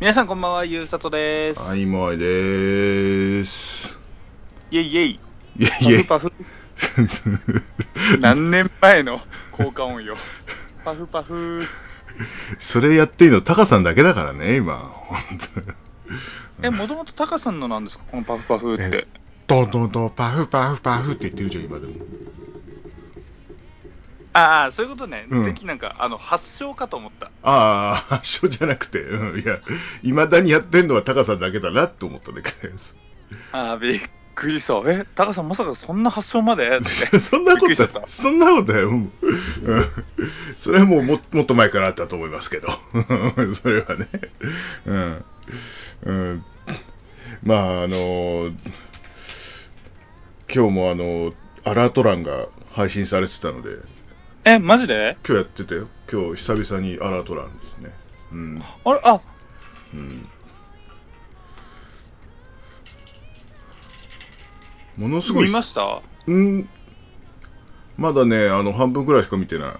皆さんこんばんは、ゆうさとです。はい、もあいでーす。イェイイェイ。いやいや、パフパフ。何年前の効果音よ。パフパフ。それやっていいの、タカさんだけだからね、今。ほんとえ、もともとタカさんのなんですか？このパフパフってえ。トントントン、パフパフパフって言ってるじゃん、今でも。ああ、そういうことね。うんなんか、あの、発祥かと思った。ああ、発祥じゃなくて、うん、いや、未だにやってんのはタカさんだけだなって思っただけです。ああ、びっくりした。え、タカさんまさかそんな発祥まで？ってそんなこと、そんなことだよ。うんうんそれはもうももっと前からあったと思いますけど。それはね。うん。うん、まあ、あの、今日もあの、アラート欄が配信されてたので、え、マジで？今日やってたよ。今日久々にアラート欄ですね。うん。あれ、あ、うん。ものすごい見ました？うん、まだね、あの、半分くらいしか見てな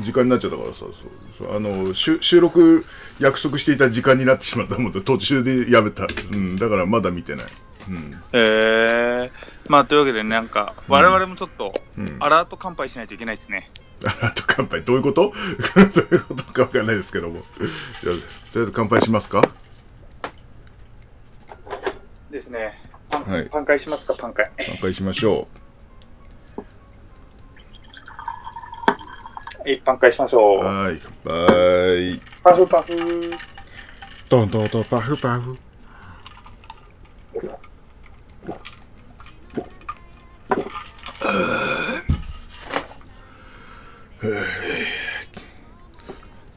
い。時間になっちゃったからさ、そうそうあの収収録約束していた時間になってしまったもんで、途中でやめた。うん、だからまだ見てない。うん。えー、まあ、というわけでね、なんか、我々もちょっと、うんアラート乾杯しないといけないですね。あと乾杯、どういうこと？どういうことかわかんないですけども。とりあえず乾杯しますか？ですね。パン,、はいパン会しますか、パン会。乾杯しましょはい、パン会しましょう。う。はい、乾杯。パフパフ。トントントンパフパフ。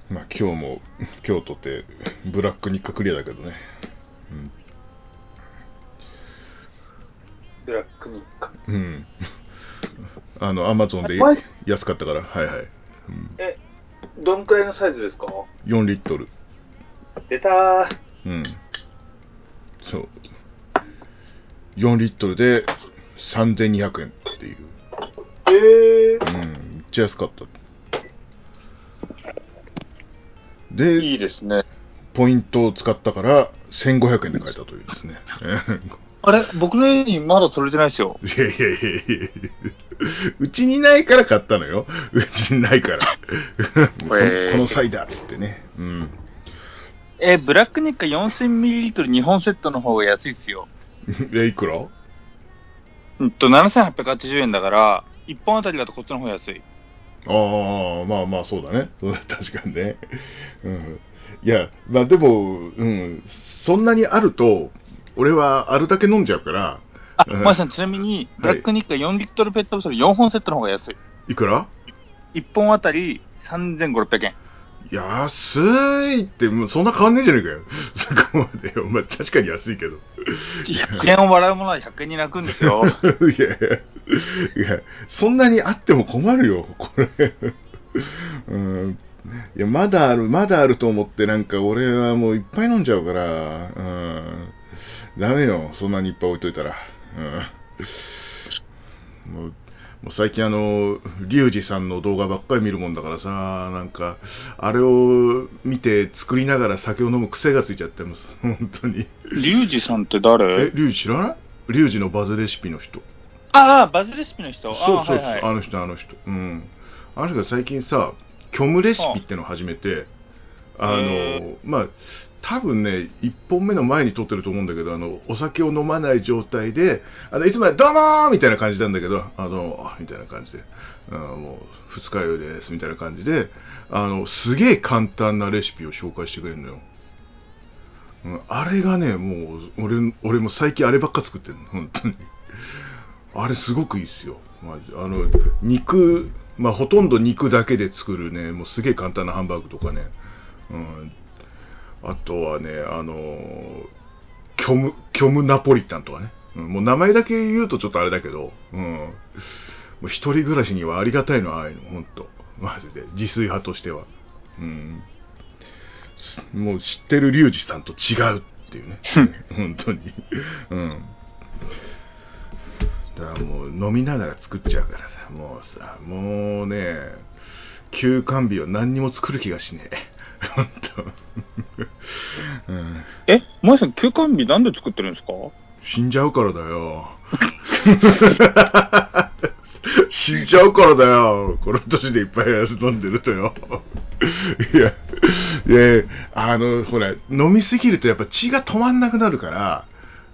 まあ今日も今日とてブラック日課クリアだけどね、ブラックニッカ。うん、うん、あのアマゾンで安かったから。はいはい、うん、え、どんくらいのサイズですか？4リットル。出たー。うん。そう4リットルで3200円っていうえー、うん、めっちゃ安かった。で、いいですね。ポイントを使ったから、1500円で買えたというですね。あれ僕の家にまだ取れてないですよ。いやいやいやいやうちにないから買ったのよ。うちにないから。このへーこの際だっつってね。うん。え、ブラックニッカ 4000ml2 本セットの方が安いですよ。え、いくら？うんと、7880円だから、1本あたりだとこっちの方が安い。ああ、まあまあ、そうだね。そうだ確かにね。うん。いや、まあでも、うん、そんなにあると、俺はあるだけ飲んじゃうから、あ、うんまさん、ちなみに、ブラックニッカ4リットルペットボトル4本セットの方が安い。いくら？1本あたり3500円。安いって、もうそんな変わんねえじゃねえかよ。そこまでよ。まあ確かに安いけど。100円を笑うものは100円に泣くんですよ。い やいや、いや、そんなにあっても困るよ、これ。うん。いや、まだある、まだあると思って、なんか俺はもういっぱい飲んじゃうから、うん。ダメよ、そんなにいっぱい置いといたら。うん。もう最近あの、リュウジさんの動画ばっかり見るもんだからさ、なんか、あれを見て作りながら酒を飲む癖がついちゃってます。本当に。リュウジさんってえ、誰リュウジ知らない？リュウジのバズレシピの人。ああ、バズレシピの人？そうそうそう、あはいはいあの人、あの人。うん。あの人が最近さ、虚無レシピってのを始めて、あへの、まあ、多分ね、1本目の前に撮ってると思うんだけど、あの、お酒を飲まない状態で、あの、いつもはどうもーみたいな感じなんだけど、あの、あみたいな感じで、あもう、二日酔いです、みたいな感じで、あの、すげえ簡単なレシピを紹介してくれるのよ。うん、あれがね、もう、俺、俺も最近あればっか作ってるの、本当に。あれすごくいいですよ。マジあの、肉、まあほとんど肉だけで作るね、もうすげえ簡単なハンバーグとかね。うん。あとはね、あのー虚無、虚無ナポリタンとかね。うん、もう名前だけ言うとちょっとあれだけど、うん。もう一人暮らしにはありがたいのはああいうの、ほんと。マジで。自炊派としては。うん。すもう知ってるリュウジさんと違うっていうね。本当に。うん。だからもう飲みながら作っちゃうからさ、もうさ、もうね、休館日は何にも作る気がしねえ。本当。うんえ、萌さん、休館日なんで作ってるんですか？死んじゃうからだよ。死んじゃうからだよ。この年でいっぱい飲んでるとよ。いや、いや、あの、ほら、飲みすぎるとやっぱ血が止まんなくなるから、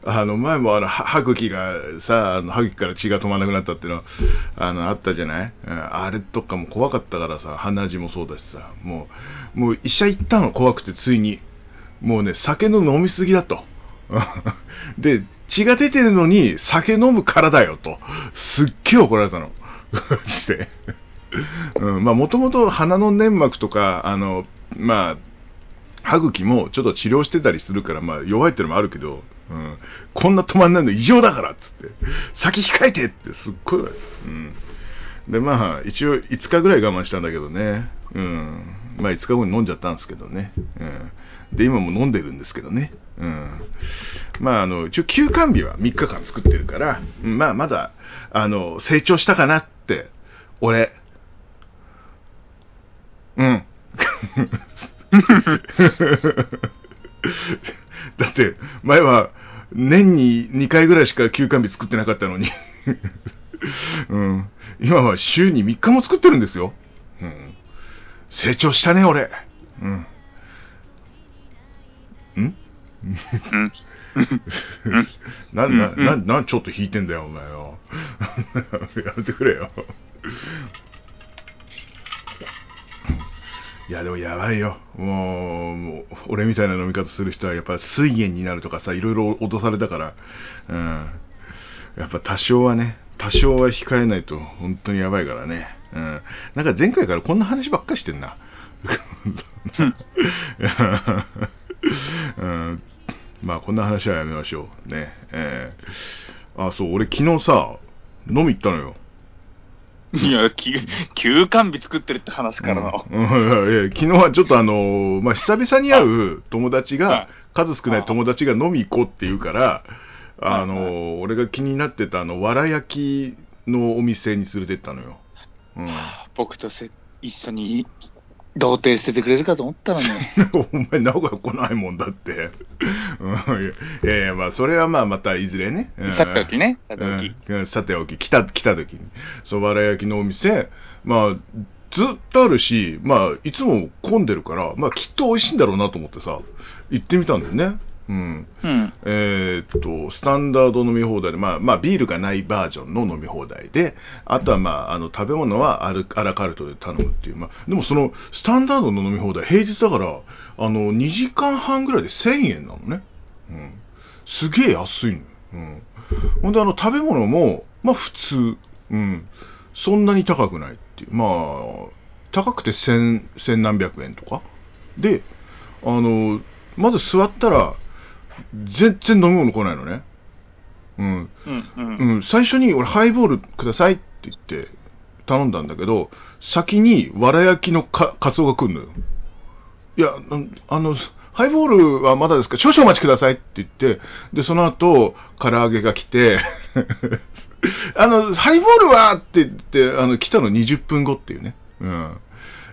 あの、前もあの、歯茎がさ、あの歯茎から血が止まんなくなったっていうのは、あの、あったじゃない、うんあれとかも怖かったからさ、鼻血もそうだしさ、もう、もう医者行ったの怖くてついに。もうね、酒の飲みすぎだと。で、血が出てるのに酒飲むからだよと。すっげえ怒られたの。して。うん、まあ、もともと鼻の粘膜とか、あの、まあ、歯茎もちょっと治療してたりするから、まあ、弱いってのもあるけど、うん、こんな止まんないの異常だからっつって、先控えてってすっごい。うん。で、まあ、一応5日ぐらい我慢したんだけどね。うん。まあ、5日後に飲んじゃったんですけどね。うん。で、今も飲んでるんですけどね。うん。まあ、あの、一応休館日は3日間作ってるから、まあ、まだ、あの、成長したかなって、俺、うん。だって、前は年に2回ぐらいしか休館日作ってなかったのに、うん、今は週に3日も作ってるんですよ。うん、成長したね、俺。うん。んうん？な、な、うんな、な、ちょっと引いてんだよ、お前よ。やめてくれよ。いや、でもやばいよ。もう、もう俺みたいな飲み方する人は、やっぱ水源になるとかさ、いろいろ脅されたから、うん。やっぱ多少はね、多少は控えないと、本当にやばいからね。うん。なんか前回からこんな話ばっかりしてんな。うん、まあ、こんな話はやめましょう。ね。えーあ、そう、俺昨日さ、飲み行ったのよ。いや、休休館日作ってるって話からの。いや昨日はちょっとあのーまあ、久々に会う友達はいが、数少ない友達が飲み行こうって言うから、はいあのー俺が気になってたあの、わら焼きのお店に連れてったのよ。うん。僕とせ一緒に童貞捨ててくれるかと思ったのに。お前、名古屋来ないもんだって。うんいやいや、まあ、それはまあ、またいずれね。うんさておきね、さておき。うん、さておき、来た、来た時に。そばら焼きのお店、まあ、ずっとあるし、まあ、いつも混んでるから、まあ、きっと美味しいんだろうなと思ってさ、行ってみたんだよね。うん。うん。えーっと、スタンダード飲み放題で、まあ、まあ、ビールがないバージョンの飲み放題で、あとはまあ、あの、食べ物はアルアラカルトで頼むっていう、まあ、でもその、スタンダードの飲み放題、平日だから、あの、2時間半ぐらいで1000円なのね。うん。すげえ安いのよ。うん。ほんで、あの、食べ物も、まあ、普通。うん。そんなに高くないっていう。まあ、高くて千、千何百円とか。で、あの、まず座ったら、全然飲み物来ないのね。うん。うん。うん。うん、最初に俺ハイボールくださいって言って頼んだんだけど、先にわら焼きのかカツオが来るのよ。いや、うんあの、ハイボールはまだですか？少々お待ちくださいって言って、で、その後、唐揚げが来て、あの、ハイボールはって言って、あの、来たの20分後っていうね。うん。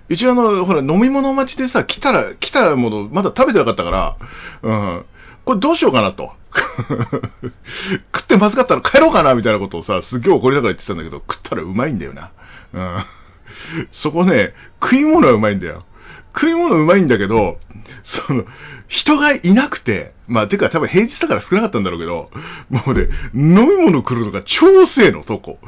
一応あの、ほら、飲み物待ちでさ、来たら、来たもの、まだ食べてなかったから、うん。これどうしようかなと。食ってまずかったら帰ろうかなみたいなことをさ、すげえ怒りながら言ってたんだけど、食ったらうまいんだよな。うん。そこね、食い物はうまいんだよ。食い物うまいんだけど、その、人がいなくて、まあ、てか多分平日だから少なかったんだろうけど、もうね、飲み物来るのが超遅えの、そこ。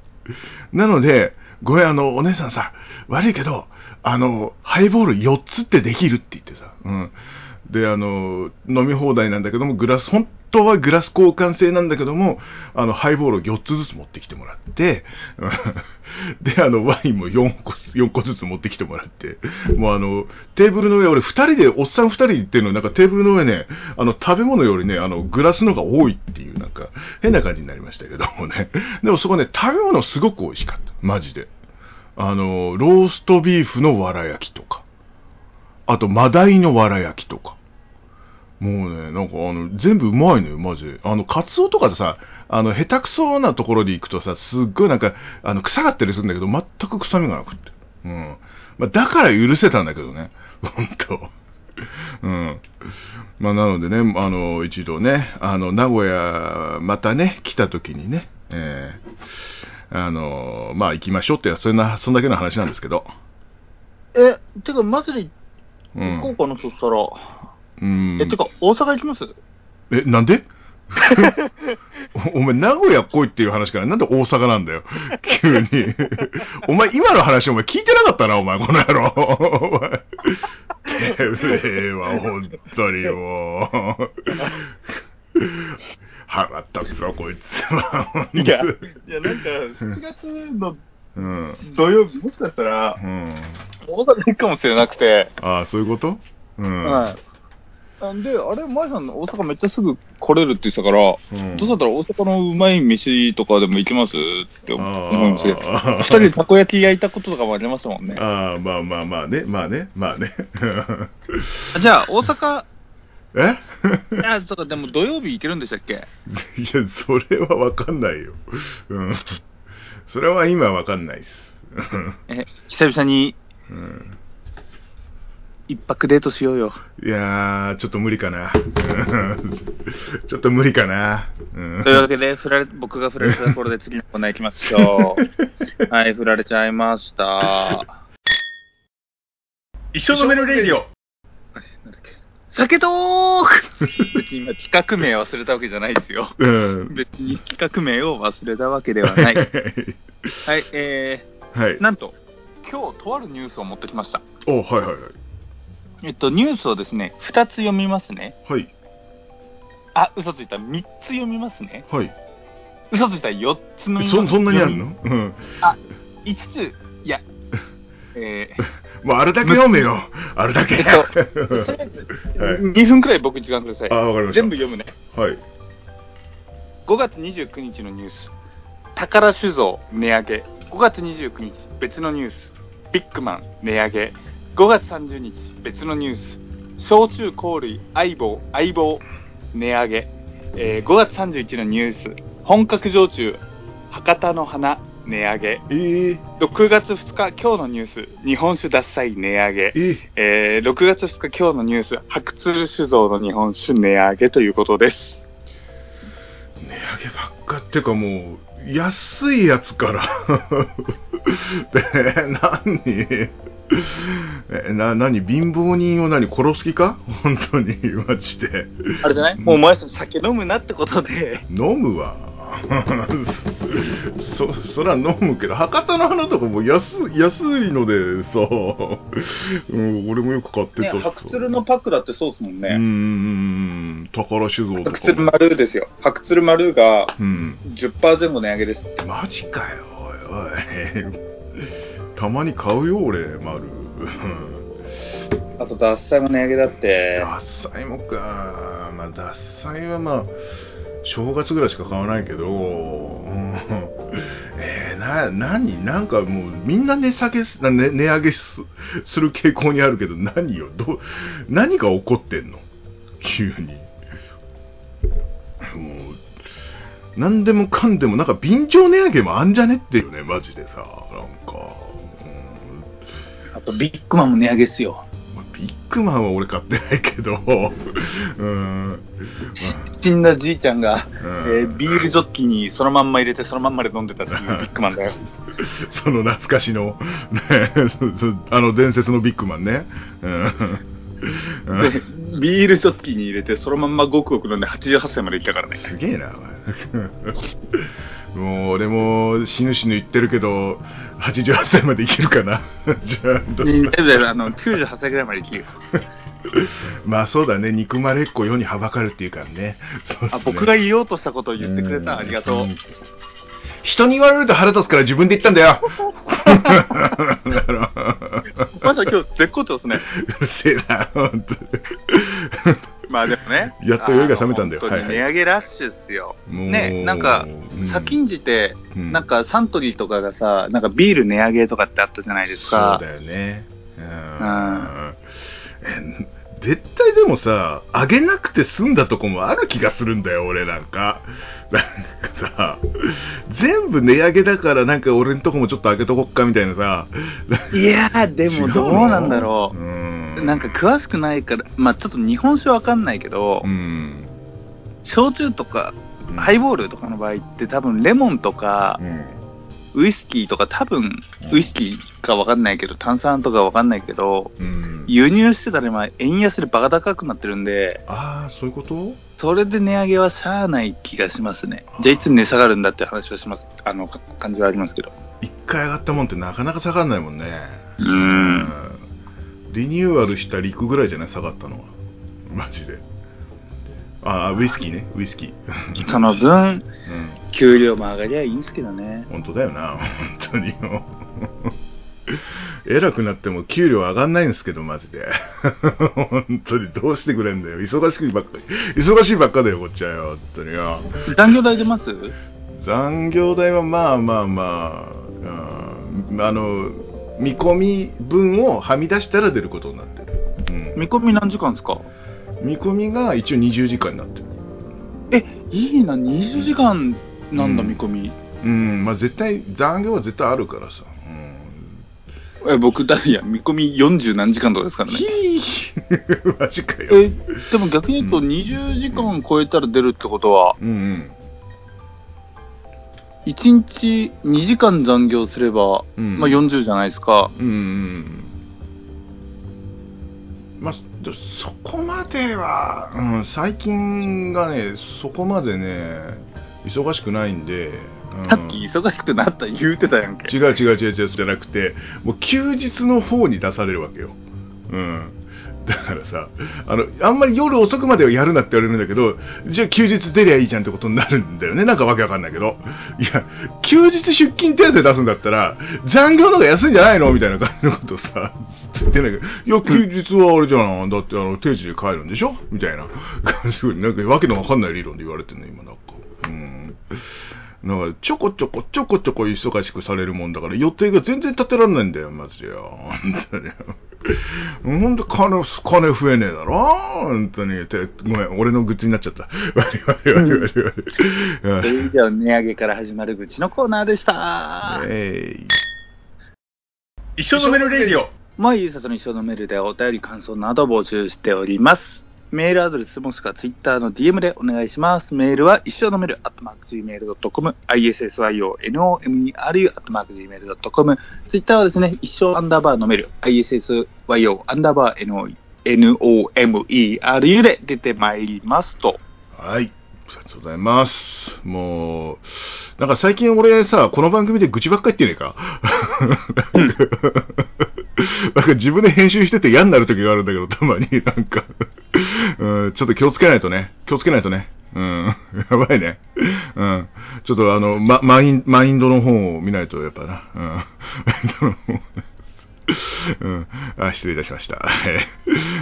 なので、ごめん、あの、お姉さんさ、悪いけど、あの、ハイボール4つってできるって言ってさ、うん。で、あの、飲み放題なんだけども、グラス、本当はグラス交換制なんだけども、あの、ハイボールを4つずつ持ってきてもらって、で、あの、ワインも4個、4個ずつ持ってきてもらって、もうあの、テーブルの上、俺2人で、おっさん2人で行ってるのなんかテーブルの上ね、あの、食べ物よりね、あの、グラスの方が多いっていう、なんか、変な感じになりましたけどもね。でもそこね、食べ物すごく美味しかった。マジで。あの、ローストビーフのわら焼きとか、あと、マダイのわら焼きとか。もうね、なんかあの、全部うまいのよ、マジで。あの、カツオとかでさ、あの、下手くそなところで行くとさ、すっごいなんか、あの、臭かったりするんだけど、全く臭みがなくって。うん。まあ、だから許せたんだけどね。本当うん。まあ、なのでね、あの、一度ね、あの、名古屋、またね、来た時にね、えーあの、まあ、行きましょうって、そんな、そんだけの話なんですけど。え、てか、祭りうん。行こうかな、そしたら。うん。え、てか、大阪行きます？え、なんで？お お前、名古屋来いっていう話から、なんで大阪なんだよ。急に。お前、今の話、お前聞いてなかったな、お前、この野郎。お前てめえは、本当にもう。腹立つわ、こいつは。いや、いや、なんか、7月のうん。土曜日、もしかしたらう、ん。大阪行くかもしれなくて、ああ、そういうこと？うん。はい。なんで、あれ、前さん、大阪めっちゃすぐ来れるって言ってたから、うんどうだったら大阪のうまい飯とかでも行きます？って思あー思いますけど、二人でたこ焼き焼いたこととかもありましたもんね。ああ、まあまあまあね、まあね、まあね。じゃあ、大阪、え？あ、そうか、でも土曜日行けるんでしたっけ？いや、それはわかんないよ。うん。それは今わかんないです。え、久々にうん。一泊デートしようよ。いやー、ちょっと無理かな。う んちょっと無理かな。うんというわけで、振られ僕が振られたところで次のコーナー行きましょう。はい、振られちゃいました。一生飲めるレディオ。酒トーク別に今企画名忘れたわけじゃないですよ。うん。別に企画名を忘れたわけではない。はい、えはいー、。なんと、今日とあるニュースを持ってきました。お、はいはいはい。えっと、ニュースをですね、2つ読みますね。はい。あ、嘘ついた。3つ読みますね。はい。嘘ついた。4つのそ、そんなにあるの？うん。5つ、いや、え もうあれだけ読めよ。あれだけ。はい2分くらい僕時間ください。あ、わかりました。全部読むね。はい。5月29日のニュース。宝酒造値上げ。5月29日、別のニュース。ビッグマン値上げ。5月30日、別のニュース。焼酎香類相棒相棒値上げ。えー5月31日のニュース。本格焼酎博多の花値上げ。えー、6月2日、今日のニュース。日本酒獺祭値上げえ。ー、えー6月2日今日のニュース、白鶴酒造の日本酒値上げということです。値上げばっかっていうかもう、安いやつから。で、何？え、な、何？貧乏人を何？殺す気か？本当に、マジで。あれじゃない？もうお前さん酒飲むなってことで、飲むわ。そ、そら飲むけど、博多の花とかも安安いのでさ、うん、俺もよく買ってたさ白鶴のパックだってそうですもんね。ん、宝酒造とか。白鶴丸ですよ。白鶴丸がうん。10%前後値上げですって。マジかよ、おいおい。たまに買うよ、俺、丸。あと、獺祭も値上げだって。脱菜もか。まあ、脱菜はまあ、正月ぐらいしか買わないけど、うん えー、な、何？なんかもう、みんな値下げす、な値上げする傾向にあるけど、何よ、ど、何が起こってんの？急に。もう、何でもかんでも、なんか便乗値上げもあんじゃね？っていうね、マジでさ、なんか。うんあと、ビッグマンも値上げっすよ。まあビッグマンは俺買ってないけど、うん。死んだじいちゃんが、うんえービールジョッキにそのまんま入れてそのまんまで飲んでたっていうビッグマンだよ。その懐かしの、ね、あの伝説のビッグマンね。うんうんで、ビールジョッキに入れてそのまんまごくごく飲んで88歳まで行ったからね。すげえな、お前 もう俺も死ぬ死ぬ言ってるけど、88歳まで生きるかな。じゃあど大丈夫だよあの、98歳ぐらいまで生きる。まあそうだね、憎まれっ子世にはばかるっていうからね。ねあ僕が言おうとしたことを言ってくれた。んありがとう。人に言われると腹立つから自分で言ったんだよ。まさ今日絶好調ですね。うるせえな、本当にまあでもね。やっと酔いが冷めたんだよ本当に値上げラッシュっすよ。ね、なんかうん、先んじて、うんなんかサントリーとかがさ、なんかビール値上げとかってあったじゃないですか。そうだよね。うん絶対でもさ、上げなくて済んだとこもある気がするんだよ、俺なんか。なんかさ、全部値上げだからなんか俺んとこもちょっと上げとこっかみたいなさ。いやー、でもどうなんだろうう。ん。なんか詳しくないから、まあちょっと日本酒わかんないけど、うん。焼酎とか、うんハイボールとかの場合って多分レモンとかう、ん。ウイスキーとか多分、うんウイスキーかわかんないけど、炭酸とかわかんないけど、うん。輸入してたら今、円安でバカ高くなってるんで、ああ、そういうこと？それで値上げはしゃあない気がしますね。じゃあいつ値下がるんだって話はします。あの、か感じはありますけど。一回上がったもんってなかなか下がんないもんね。うーん。リニューアルした陸ぐらいじゃない？下がったのは。マジで。ああ、ウイスキーね、ウイスキー。その分、うん。給料も上がりゃいいんですけどね。本当だよな、本当によ。偉くなっても給料上がんないんですけど、マジで。本当にどうしてくれんだよ。忙しくばっかり。忙しいばっかだよ、こっちはよ、本当によ。残業代出ます？残業代はまあまあまあ、うん、あの、見込み分をはみ出したら出ることになってる。うん、見込み何時間ですか？見込みが一応20時間になってる。え、いいな、20時間なんだ、うん見込み。うん、まあ絶対、残業は絶対あるからさ。え、僕、だいや、見込み40何時間とかですからね。ひー マジかよ。え、でも逆に言うと、うん20時間超えたら出るってことは、うんうん。1日2時間残業すれば、うんまあ40じゃないですか。うんうん。まあ、でそこまでは、うん、最近がね、そこまでね、忙しくないんで、うんさっき忙しくなった言うてたやんけ。違う違う違う違うじゃなくて、もう休日の方に出されるわけよ。うん。だからさ、あの、あんまり夜遅くまではやるなって言われるんだけど、じゃあ休日出りゃいいじゃんってことになるんだよね。なんかわけわかんないけど。いや、休日出勤手当出すんだったら、残業の方が安いんじゃないのみたいな感じのことさ、言ってないけど、いや、休日はあれじゃん。だってあの、定時で帰るんでしょ？みたいな感じ、なんかわけのわかんない理論で言われてんの、今なんか。うん。なんかちょこちょこちょこちょこ忙しくされるもんだから予定が全然立てられないんだよ、マジでよ。本当に。ほんと金、金増えねえだろ？本当に。てごめん、俺の愚痴になっちゃった。悪い悪い悪い悪い悪い。え以上、値上げから始まる愚痴のコーナーでした。一生飲めるレディオ。まゆうさとの一生飲めるでお便り感想など募集しております。メールアドレスもしくはツイッターの DM でお願いします。メールは一生飲める、アットマーク Gmail.com、issyonomeru、アットマーク Gmail.com、ツイッターはですね、一生アンダーバー飲める、issyo アンダーバー nomeru で出てまいりますと。はい。ありがとうございます。もう、なんか最近俺さ、この番組で愚痴ばっかり言ってねえか。なんか自分で編集してて嫌になる時があるんだけど、たまになんか、うん、ちょっと気をつけないとね。気をつけないとね。うん、やばいね。うん。ちょっとあの、ま、マイン、マインドの方を見ないとやっぱな。うん。マインドの方うん。あ、失礼いたしました。は い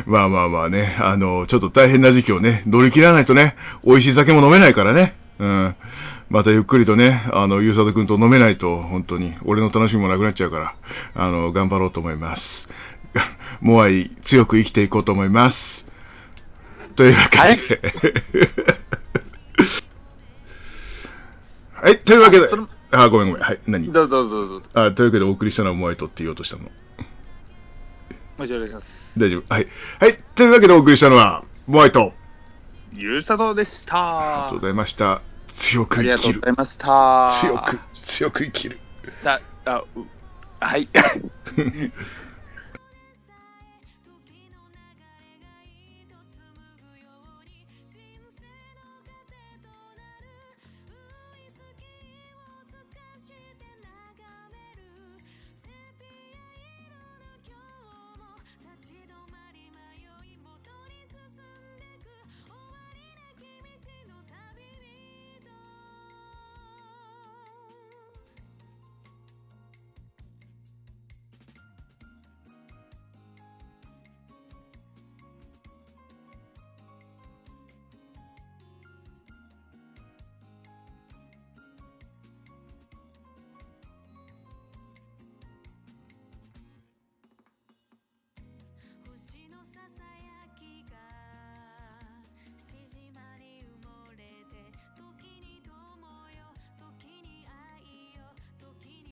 まあまあまあね、あの、ちょっと大変な時期をね、乗り切らないとね、美味しい酒も飲めないからね。うん。またゆっくりとね、あの、ゆうさとくんと飲めないと、本当に、俺の楽しみもなくなっちゃうから、あの、頑張ろうと思います。モアイ、強く生きていこうと思います。というわけで。はい、というわけであごめんごめん。はい、何？どうぞどうぞどうぞ。あ、というわけでお送りしたのはモアイとって言おうとしたの。お願いします。大丈夫。はい。はい。というわけでお送りしたのは、モアイと。ゆうさとでした。ありがとうございました。強くありが生きるとうござい。ました。強く、強く生きる。だ、あ、うはい。